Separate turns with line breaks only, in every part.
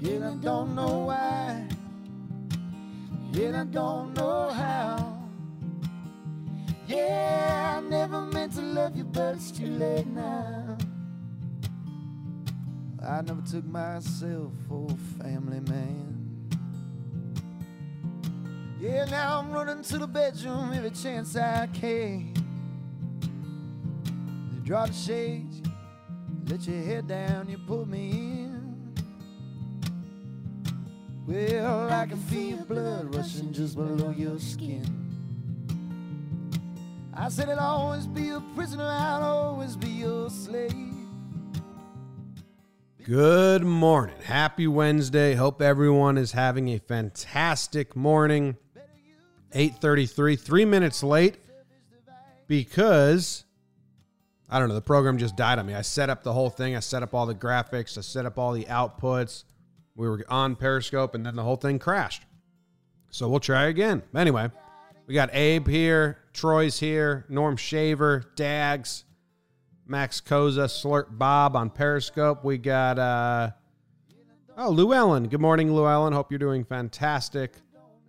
Yet I don't know why. Yet I don't know how. Yeah, I never meant to love you, but it's too late now. I never took myself for a family man. Yeah, now I'm running to the bedroom every chance I can. You draw the shades, let your head down, you put me in. Well, I can feel blood rushing just below your skin. I said I'll always be a prisoner, I'll always be your slave.
Good morning. Happy Wednesday. Hope everyone is having a fantastic morning. 8:33, 3 minutes late because I don't know, the program just died on me. I set up the whole thing. I set up all the graphics, I set up all the outputs. We were on Periscope and then the whole thing crashed. So we'll try again. Anyway, we got Abe here, Troy's here, Norm Shaver, Dags, Max Koza, Slurp Bob on Periscope. We got uh oh Llewellyn. Good morning, Llewellyn. Hope you're doing fantastic.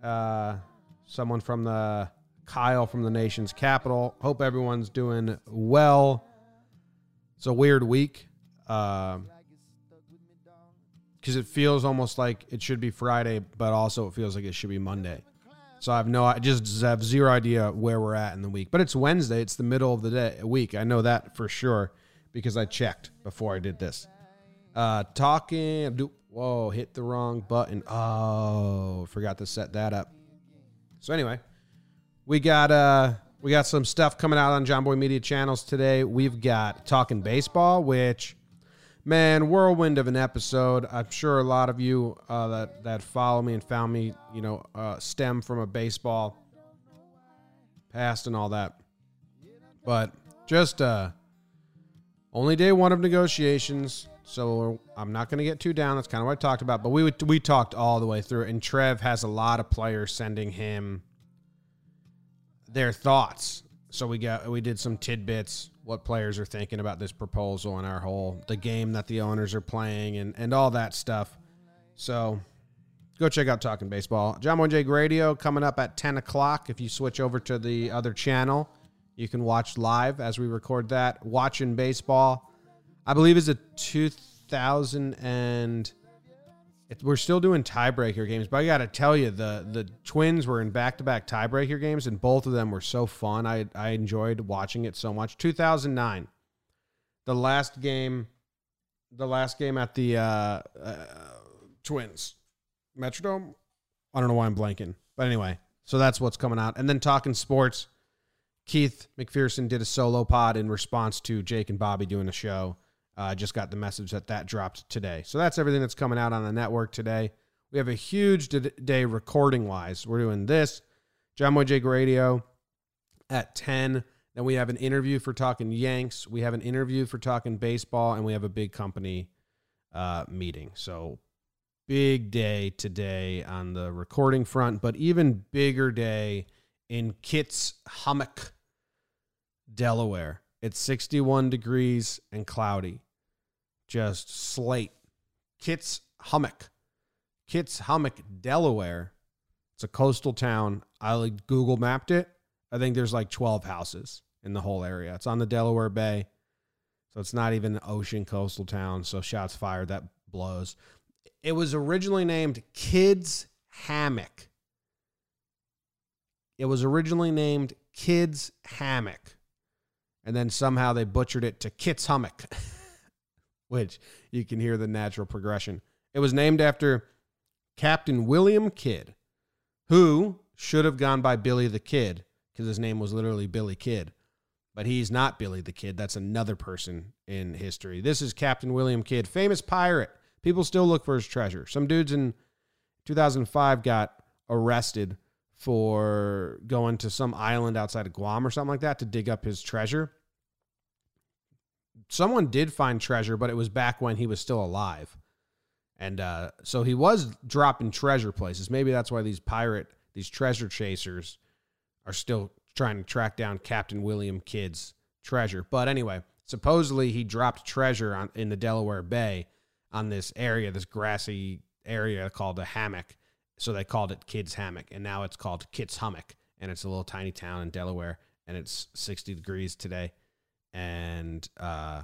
Uh someone from the Kyle from the nation's capital. Hope everyone's doing well. It's a weird week. Um because it feels almost like it should be Friday, but also it feels like it should be Monday. So I have no, I just have zero idea where we're at in the week. But it's Wednesday. It's the middle of the day week. I know that for sure because I checked before I did this. Uh, talking. Do, whoa, hit the wrong button. Oh, forgot to set that up. So anyway, we got uh we got some stuff coming out on Jomboy Media channels today. We've got talking baseball, which man, whirlwind of an episode. I'm sure a lot of you uh, that that follow me and found me, you know, uh, stem from a baseball past and all that. But just uh, only day one of negotiations, so I'm not going to get too down. That's kind of what I talked about. But we would, we talked all the way through, and Trev has a lot of players sending him their thoughts. So we got we did some tidbits what players are thinking about this proposal and our whole the game that the owners are playing and and all that stuff. So go check out Talking Baseball. Jomboy Jake Radio coming up at 10 o'clock. If you switch over to the other channel, you can watch live as we record that. Watching baseball, I believe is a 2000 and we're still doing tiebreaker games, but I got to tell you, the the Twins were in back to back tiebreaker games, and both of them were so fun. I I enjoyed watching it so much. 2009, the last game, the last game at the uh, uh, Twins Metrodome. I don't know why I'm blanking, but anyway, so that's what's coming out. And then talking sports, Keith McPherson did a solo pod in response to Jake and Bobby doing a show. I uh, just got the message that that dropped today. So that's everything that's coming out on the network today. We have a huge day recording wise. We're doing this, Jomboy Jake Radio at 10. Then we have an interview for talking Yanks. We have an interview for talking baseball, and we have a big company uh, meeting. So big day today on the recording front, but even bigger day in Kitts Hummock, Delaware. It's 61 degrees and cloudy. Just slate. Kitts Hummock. Kitts Hummock, Delaware. It's a coastal town. I like Google mapped it. I think there's like 12 houses in the whole area. It's on the Delaware Bay. So it's not even an ocean coastal town. So shots fired. That blows. It was originally named Kids Hammock. It was originally named Kids Hammock and then somehow they butchered it to Kitts Hummock, which you can hear the natural progression. It was named after Captain William Kidd, who should have gone by Billy the Kid because his name was literally Billy Kidd. But he's not Billy the Kid. That's another person in history. This is Captain William Kidd, famous pirate. People still look for his treasure. Some dudes in 2005 got arrested for going to some island outside of Guam or something like that to dig up his treasure. Someone did find treasure, but it was back when he was still alive. And uh, so he was dropping treasure places. Maybe that's why these pirate, these treasure chasers are still trying to track down Captain William Kidd's treasure. But anyway, supposedly he dropped treasure on, in the Delaware Bay on this area, this grassy area called a hammock, so they called it Kids Hammock, and now it's called Kitts Hummock, and it's a little tiny town in Delaware, and it's 60 degrees today, and uh,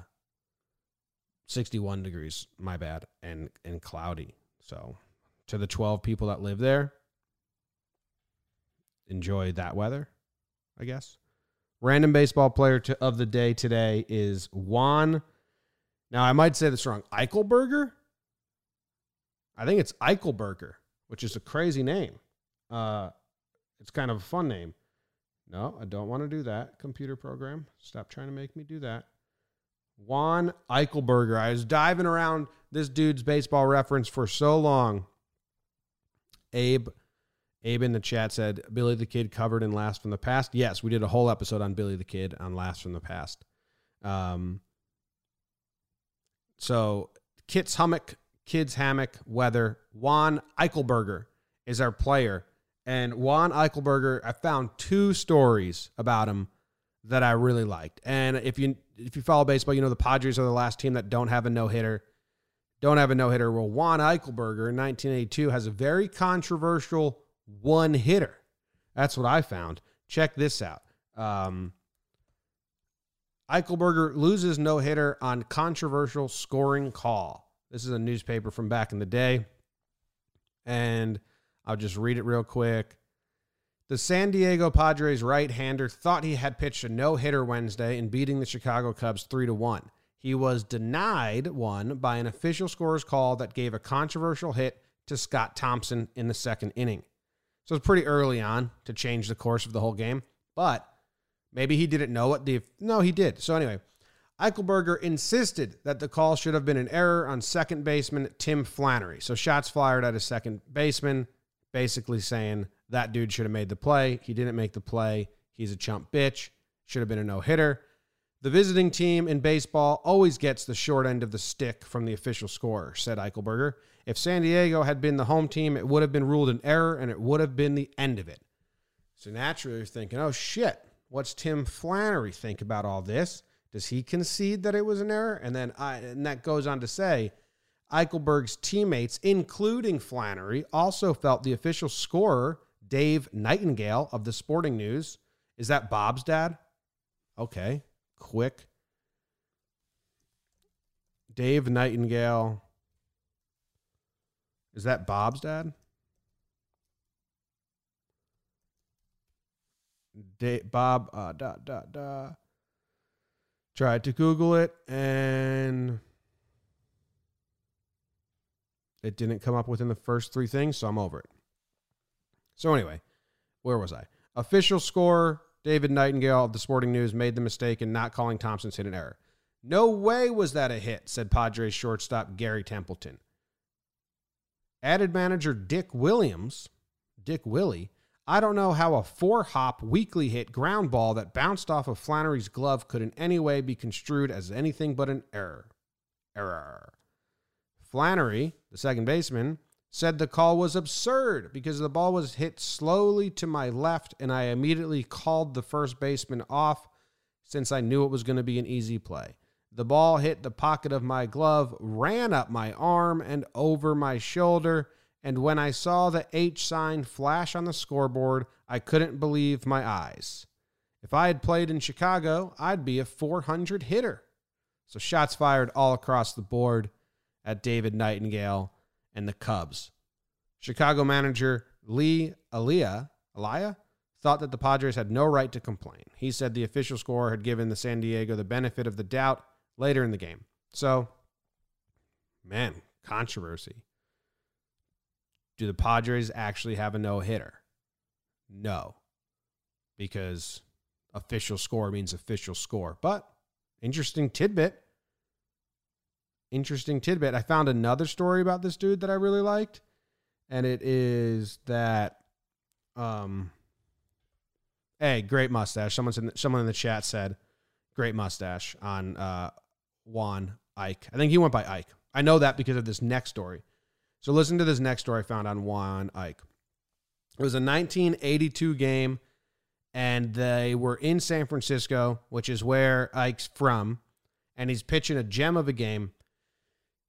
61 degrees, my bad, and and cloudy. So, to the 12 people that live there, enjoy that weather, I guess. Random baseball player to, of the day today is Juan. Now, I might say this wrong. Eichelberger? I think it's Eichelberger, which is a crazy name. Uh, it's kind of a fun name. No, I don't want to do that. Computer program. Stop trying to make me do that. Juan Eichelberger. I was diving around this dude's baseball reference for so long. Abe Abe in the chat said Billy the Kid covered in Last from the Past. Yes, we did a whole episode on Billy the Kid on Last from the Past. Um, so Kitts Hummock, Kids Hammock, Weather, Juan Eichelberger is our player. And Juan Eichelberger, I found two stories about him that I really liked. And if you if you follow baseball, you know the Padres are the last team that don't have a no hitter. Don't have a no hitter. Well, Juan Eichelberger in 1982 has a very controversial one hitter. That's what I found. Check this out. Um, Eichelberger loses no hitter on controversial scoring call. This is a newspaper from back in the day. And I'll just read it real quick. The San Diego Padres right hander thought he had pitched a no hitter Wednesday in beating the Chicago Cubs 3 to 1. He was denied one by an official scorer's call that gave a controversial hit to Scott Thompson in the second inning. So it's pretty early on to change the course of the whole game, but maybe he didn't know what the. No, he did. So anyway, Eichelberger insisted that the call should have been an error on second baseman Tim Flannery. So shots fired at a second baseman, basically saying that dude should have made the play. He didn't make the play. He's a chump bitch. Should have been a no hitter. The visiting team in baseball always gets the short end of the stick from the official scorer, said Eichelberger. If San Diego had been the home team, it would have been ruled an error and it would have been the end of it. So naturally, you're thinking, oh shit, what's Tim Flannery think about all this? Does he concede that it was an error? And then I, and that goes on to say, Eichelberg's teammates, including Flannery, also felt the official scorer, Dave Nightingale of the Sporting News, is that Bob's dad? Okay quick. Dave Nightingale. Is that Bob's dad? Dave, Bob, uh, da, da, da. Tried to Google it and it didn't come up within the first three things, so I'm over it. So, anyway, where was I? Official score David Nightingale of the Sporting News made the mistake in not calling Thompson's hit an error. No way was that a hit, said Padres shortstop Gary Templeton. Added manager Dick Williams, Dick Willie, I don't know how a four hop weekly hit ground ball that bounced off of Flannery's glove could in any way be construed as anything but an error. Error. Flannery, the second baseman, said the call was absurd because the ball was hit slowly to my left and I immediately called the first baseman off since I knew it was going to be an easy play. The ball hit the pocket of my glove, ran up my arm and over my shoulder, and when I saw the H sign flash on the scoreboard, I couldn't believe my eyes. If I had played in Chicago, I'd be a 400 hitter. So shots fired all across the board at David Nightingale and the Cubs. Chicago manager Lee Alia, Elia thought that the Padres had no right to complain. He said the official score had given the San Diego the benefit of the doubt later in the game. So, man, controversy. Do the Padres actually have a no hitter? No, because official score means official score. But interesting tidbit interesting tidbit. I found another story about this dude that I really liked, and it is that, um, hey, great mustache. Someone in the, someone in the chat said, great mustache on uh, Juan Ike. I think he went by Ike. I know that because of this next story. So listen to this next story I found on Juan Ike. It was a 1982 game, and they were in San Francisco, which is where Ike's from, and he's pitching a gem of a game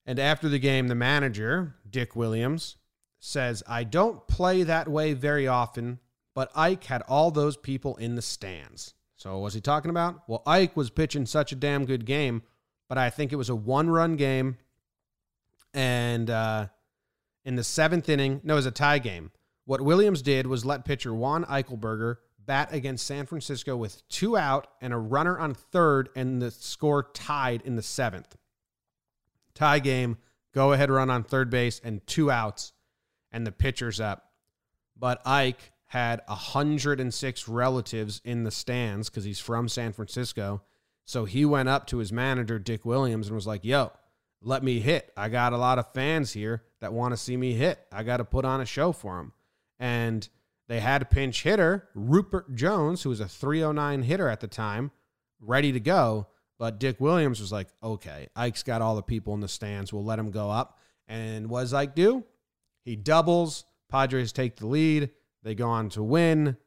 and after the game, the manager, Dick Williams, says, I don't play that way very often, but Ike had all those people in the stands. So, what was he talking about? Well, Ike was pitching such a damn good game, but I think it was a one run game. And uh, in the seventh inning, no, it was a tie game. What Williams did was let pitcher Juan Eichelberger bat against San Francisco with two out and a runner on third, and the score tied in the seventh. Tie game, go ahead run on third base, and two outs, and the pitcher's up. But Ike had 106 relatives in the stands because he's from San Francisco. So he went up to his manager, Dick Williams, and was like, Yo, let me hit. I got a lot of fans here that want to see me hit. I got to put on a show for them. And they had a pinch hitter, Rupert Jones, who was a 309 hitter at the time, ready to go. But Dick Williams was like, okay, Ike's got all the people in the stands. We'll let him go up. And what does Ike do? He doubles. Padres take the lead. They go on to win.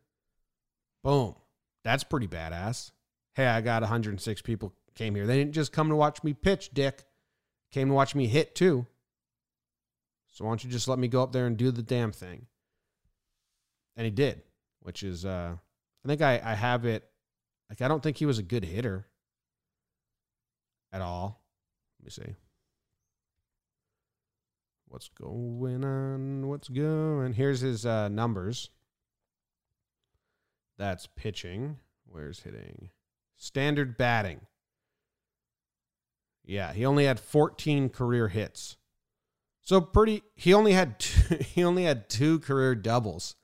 Boom. That's pretty badass. Hey, I got 106 people came here. They didn't just come to watch me pitch, Dick. Came to watch me hit too. So why don't you just let me go up there and do the damn thing? and he did, which is uh, I think I I have it. Like I don't think he was a good hitter at all. Let me see. What's going on? What's going? Here's his uh, numbers. That's pitching. Where's hitting? Standard batting. Yeah, he only had 14 career hits. So pretty he only had two, he only had two career doubles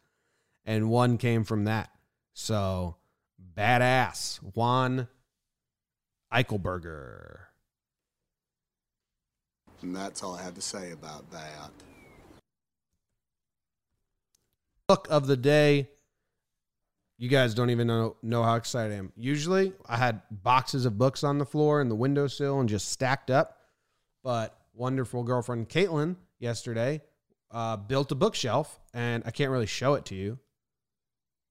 and one came from that. So badass. Juan Eichelberger.
And that's all I have to say about that.
Book of the day. You guys don't even know, know how excited I am. Usually, I had boxes of books on the floor and the windowsill and just stacked up. But wonderful girlfriend Caitlin yesterday uh, built a bookshelf, and I can't really show it to you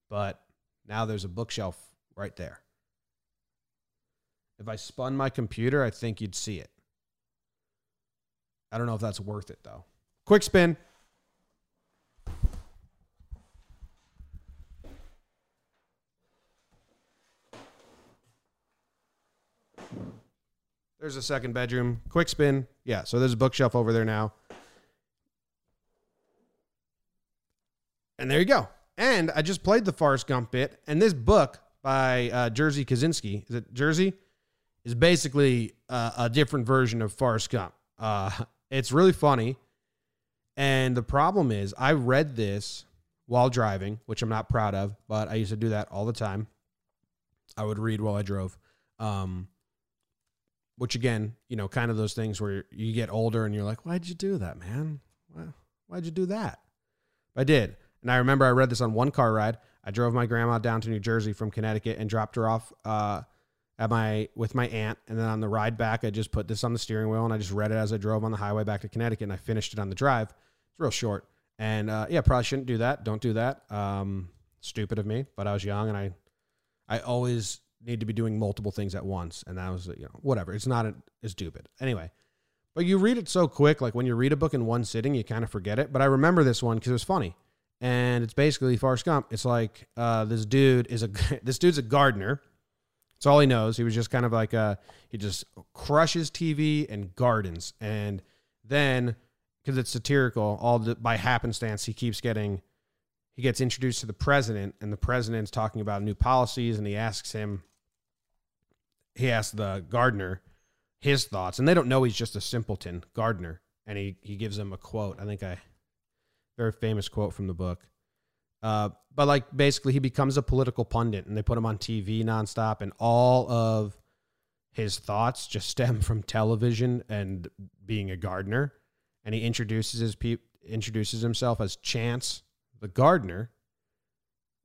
but now there's a bookshelf right there. If I spun my computer, I think you'd see it. I don't know if that's worth it though. Quick spin. There's a second bedroom. Quick spin. Yeah, so there's a bookshelf over there now. And there you go. And I just played the Forrest Gump bit, and this book by uh, Jerzy Kosinski, is it Jersey? Is basically uh, a different version of Forrest Gump. Uh, it's really funny. And the problem is, I read this while driving, which I'm not proud of, but I used to do that all the time. I would read while I drove. Um, which again, you know, kind of those things where you get older and you're like, why'd you do that, man? Why, why'd you do that? I did. And I remember I read this on one car ride. I drove my grandma down to New Jersey from Connecticut and dropped her off uh, at my with my aunt. And then on the ride back, I just put this on the steering wheel and I just read it as I drove on the highway back to Connecticut. And I finished it on the drive. It's real short. And uh, yeah, probably shouldn't do that. Don't do that. Um, stupid of me. But I was young and I, I always need to be doing multiple things at once. And that was you know whatever. It's not a, it's stupid. Anyway. But you read it so quick, like when you read a book in one sitting, you kind of forget it. But I remember this one because it was funny and it's basically Forrest Gump. It's like uh, this dude is a this dude's a gardener. That's all he knows. He was just kind of like a he just crushes TV and gardens, and then because it's satirical, all the, by happenstance, he keeps getting he gets introduced to the president, and the president's talking about new policies, and he asks him. He asks the gardener his thoughts, and they don't know he's just a simpleton gardener, and he he gives him a quote. I think I very famous quote from the book. Uh, but like basically, he becomes a political pundit, and they put him on TV nonstop, and all of his thoughts just stem from television and being a gardener. And he introduces his pe- introduces himself as Chance the gardener,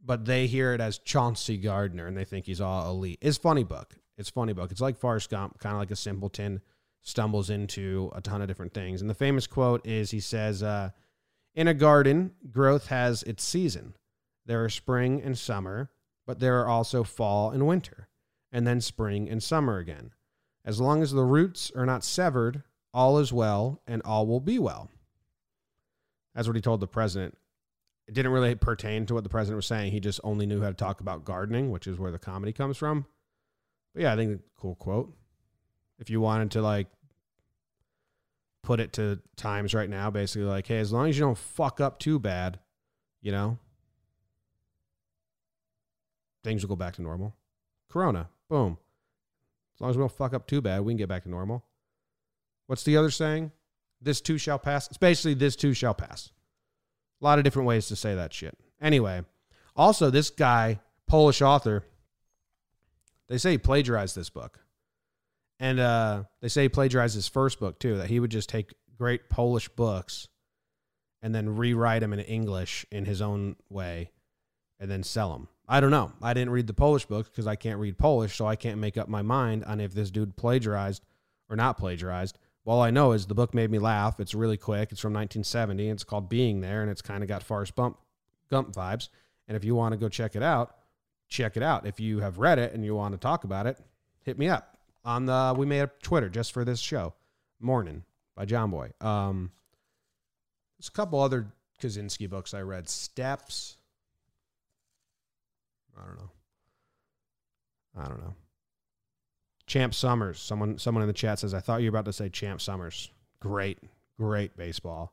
but they hear it as Chauncey Gardner, and they think he's all elite. It's funny book. It's funny book. It's like Forrest Gump, kind of like a simpleton stumbles into a ton of different things. And the famous quote is he says, uh, in a garden, growth has its season. There are spring and summer, but there are also fall and winter, and then spring and summer again. As long as the roots are not severed, all is well and all will be well. That's what he told the president. It didn't really pertain to what the president was saying. He just only knew how to talk about gardening, which is where the comedy comes from. But yeah, I think cool quote. If you wanted to like put it to times right now, basically like, hey, as long as you don't fuck up too bad, you know, things will go back to normal. Corona, boom. As long as we don't fuck up too bad, we can get back to normal. What's the other saying? This too shall pass. It's basically this too shall pass. A lot of different ways to say that shit. Anyway, also this guy, Polish author, they say he plagiarized this book. And uh, they say he plagiarized his first book too, that he would just take great Polish books and then rewrite them in English in his own way and then sell them. I don't know. I didn't read the Polish books because I can't read Polish, so I can't make up my mind on if this dude plagiarized or not plagiarized. All I know is the book made me laugh. It's really quick. It's from 1970. It's called Being There, and it's kind of got Forrest Bump, Gump vibes. And if you want to go check it out, check it out. If you have read it and you want to talk about it, hit me up on the. We made a Twitter just for this show, Morning by Jomboy. Um, there's a couple other Kosinski books I read. Steps. I don't know. I don't know. Champ Summers. Someone someone in the chat says I thought you were about to say Champ Summers. Great, great baseball.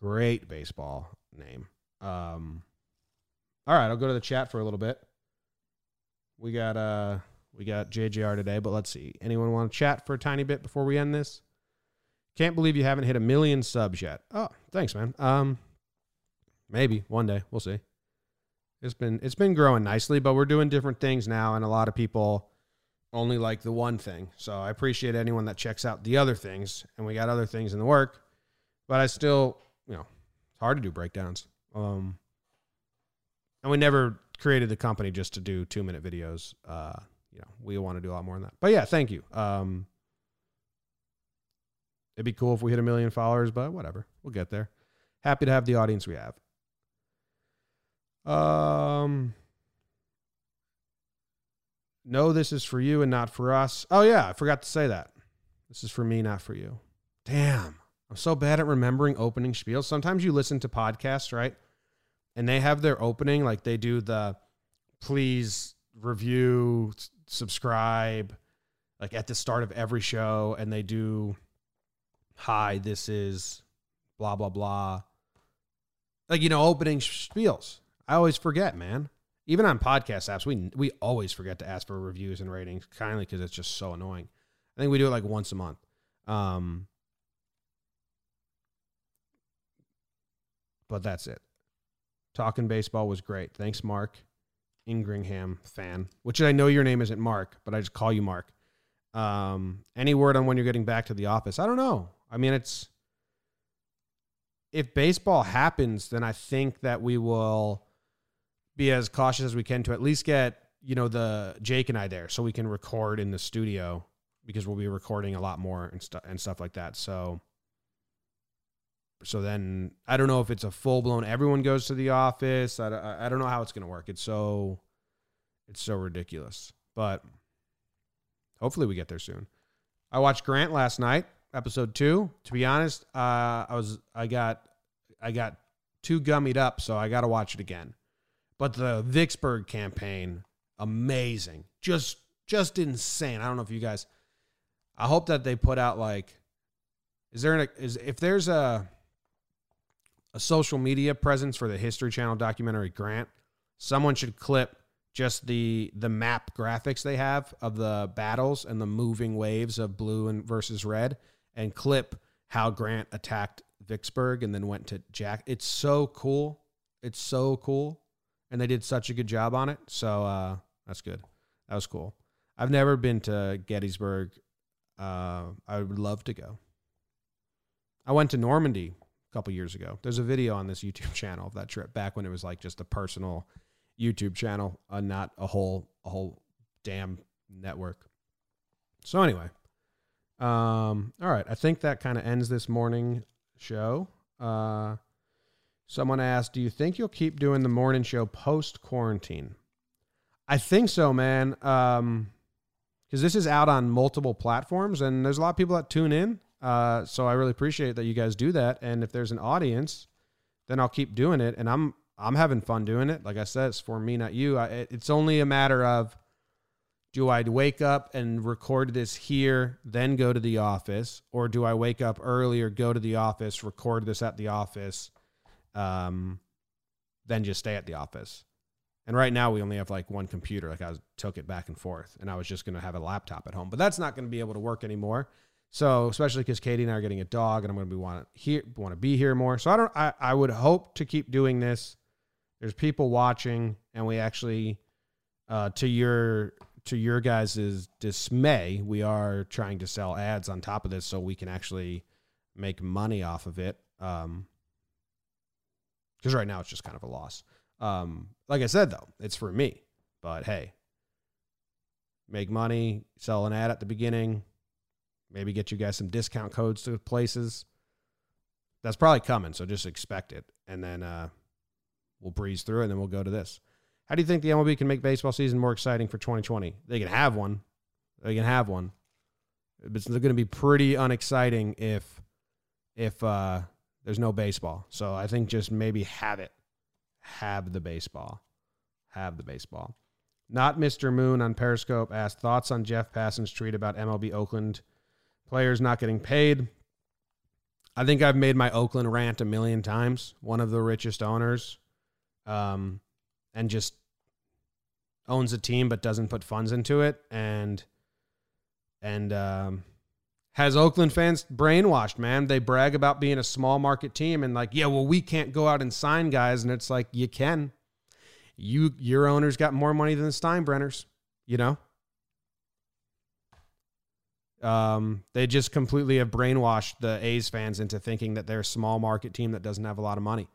Great baseball name. Um All right, I'll go to the chat for a little bit. We got uh we got JJR today, but let's see. Anyone want to chat for a tiny bit before we end this? Can't believe you haven't hit a million subs yet. Oh, thanks, man. Um maybe one day. We'll see. It's been it's been growing nicely, but we're doing different things now and a lot of people only like the one thing. So I appreciate anyone that checks out the other things, and we got other things in the work. But I still, you know, it's hard to do breakdowns. Um, and we never created the company just to do two minute videos. Uh, you know, we want to do a lot more than that. But yeah, thank you. Um, it'd be cool if we hit a million followers, but whatever, we'll get there. Happy to have the audience we have. Um, no, this is for you and not for us. Oh, yeah, I forgot to say that. This is for me, not for you. Damn. I'm so bad at remembering opening spiels. Sometimes you listen to podcasts, right? And they have their opening, like they do the please review, subscribe, like at the start of every show. And they do, hi, this is blah, blah, blah. Like, you know, opening spiels. I always forget, man even on podcast apps, we we always forget to ask for reviews and ratings, kindly because it's just so annoying. I think we do it like once a month. Um, but that's it. Talking baseball was great. Thanks, Mark Ingringham fan. Which I know your name isn't Mark, but I just call you Mark. Um, any word on when you're getting back to the office? I don't know. I mean, it's if baseball happens, then I think that we will be as cautious as we can to at least get you know the Jake and I there so we can record in the studio because we'll be recording a lot more and stuff and stuff like that. So so then I don't know if it's a full blown everyone goes to the office. I, I, I don't know how it's going to work. It's so it's so ridiculous. But hopefully we get there soon. I watched Grant last night, episode 2. To be honest, uh I was I got I got too gummied up, so I got to watch it again. But the Vicksburg campaign, amazing. Just just insane. I don't know if you guys I hope that they put out like is there an is if there's a a social media presence for the History Channel documentary Grant, someone should clip just the the map graphics they have of the battles and the moving waves of blue and versus red and clip how Grant attacked Vicksburg and then went to Jack. It's so cool. It's so cool and they did such a good job on it. So uh, that's good. That was cool. I've never been to Gettysburg. Uh, I would love to go. I went to Normandy couple years ago. There's a video on this YouTube channel of that trip back when it was like just a personal YouTube channel, uh, not a whole a whole damn network. So anyway, um, all right. I think that kind of ends this morning show. Uh, Someone asked, "Do you think you'll keep doing the morning show post quarantine?" I think so, man. Um, because this is out on multiple platforms, and there's a lot of people that tune in. Uh, so I really appreciate that you guys do that. And if there's an audience, then I'll keep doing it. And I'm I'm having fun doing it. Like I said, it's for me, not you. I, it's only a matter of do I wake up and record this here, then go to the office, or do I wake up earlier, go to the office, record this at the office, um, then just stay at the office. And right now we only have like one computer. Like I took it back and forth, and I was just going to have a laptop at home, but that's not going to be able to work anymore. So especially because Katie and I are getting a dog, and I'm going to be want here want to be here more. So I don't. I I would hope to keep doing this. There's people watching, and we actually, uh, to your to your guys' dismay, we are trying to sell ads on top of this so we can actually make money off of it. Um, because right now it's just kind of a loss. Um, like I said though, it's for me. But hey, make money, sell an ad at the beginning, maybe get you guys some discount codes to places. That's probably coming, so just expect it. And then uh, we'll breeze through and then we'll go to this. How do you think the MLB can make baseball season more exciting for 2020? They can have one. They can have one. It's going to be pretty unexciting if if uh, there's no baseball. So I think just maybe have it. Have the baseball. Have the baseball. Not Mr. Moon on Periscope asked thoughts on Jeff Passan's tweet about MLB Oakland players not getting paid. I think I've made my Oakland rant a million times. One of the richest owners. Um, and just owns a team but doesn't put funds into it and and um, has Oakland fans brainwashed, man. They brag about being a small market team and like, yeah, well, we can't go out and sign guys, and it's like you can. You your owner's got more money than the Steinbrenners, you know. Um, they just completely have brainwashed the A's fans into thinking that they're a small market team that doesn't have a lot of money.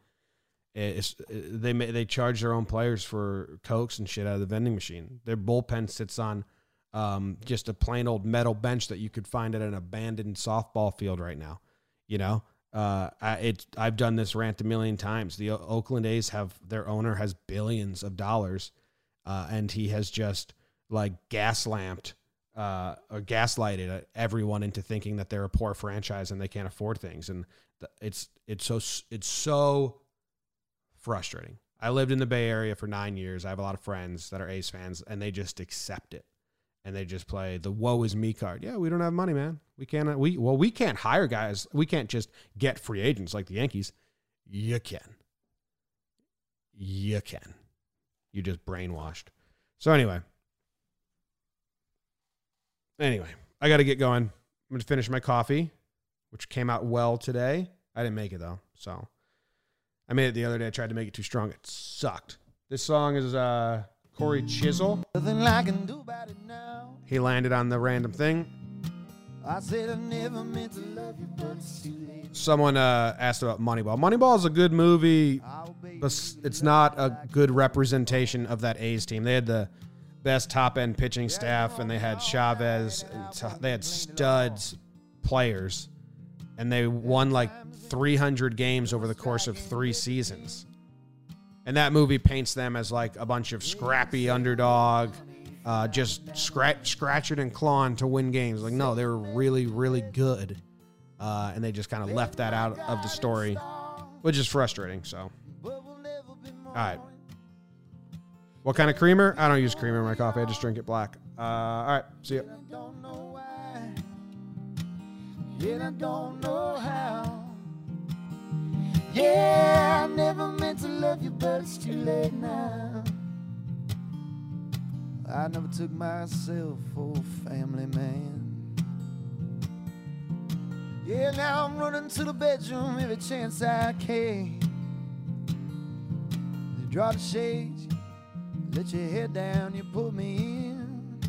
It's, they they charge their own players for cokes and shit out of the vending machine. Their bullpen sits on um, just a plain old metal bench that you could find at an abandoned softball field right now. You know, uh, I, it, I've done this rant a million times. The Oakland A's have their owner has billions of dollars, uh, and he has just like gas lamped uh, gaslighted everyone into thinking that they're a poor franchise and they can't afford things. And it's it's so it's so frustrating. I lived in the Bay Area for nine years. I have a lot of friends that are A's fans, and they just accept it, and they just play the "woe is me" card. Yeah, we don't have money, man. We can't. We well, we can't hire guys. We can't just get free agents like the Yankees. You can. You can. You just brainwashed. So anyway. Anyway, I got to get going. I'm going to finish my coffee, which came out well today. I didn't make it though, so I made it the other day. I tried to make it too strong. It sucked. This song is uh, Cory Chisel.
Nothing I can do about it now.
He landed on the random thing.
I said I never meant to love you, but it's too late.
Someone uh, asked about Moneyball. Moneyball is a good movie, but it's not a good representation of that A's team. They had the best top end pitching staff, and they had Chavez. And they had studs players, and they won like 300 games over the course of three seasons. And that movie paints them as like a bunch of scrappy underdog, uh, just scratch, scratching and clawing to win games. Like, no, they were really, really good. Uh, and they just kind of left that out of the story, which is frustrating. So, all right. What kind of creamer? I don't use creamer in my coffee. I just drink it black. Uh, all right. See
how. Yeah, I never meant to love you, but it's too late now. I never took myself for a family man. Yeah, now I'm running to the bedroom every chance I can. You draw the shades, let your head down, you put me in.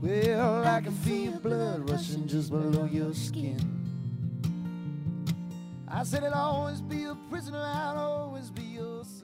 Well, I can feel blood rushing just below your skin. I said I'll always be a prisoner, I'll always be your slave.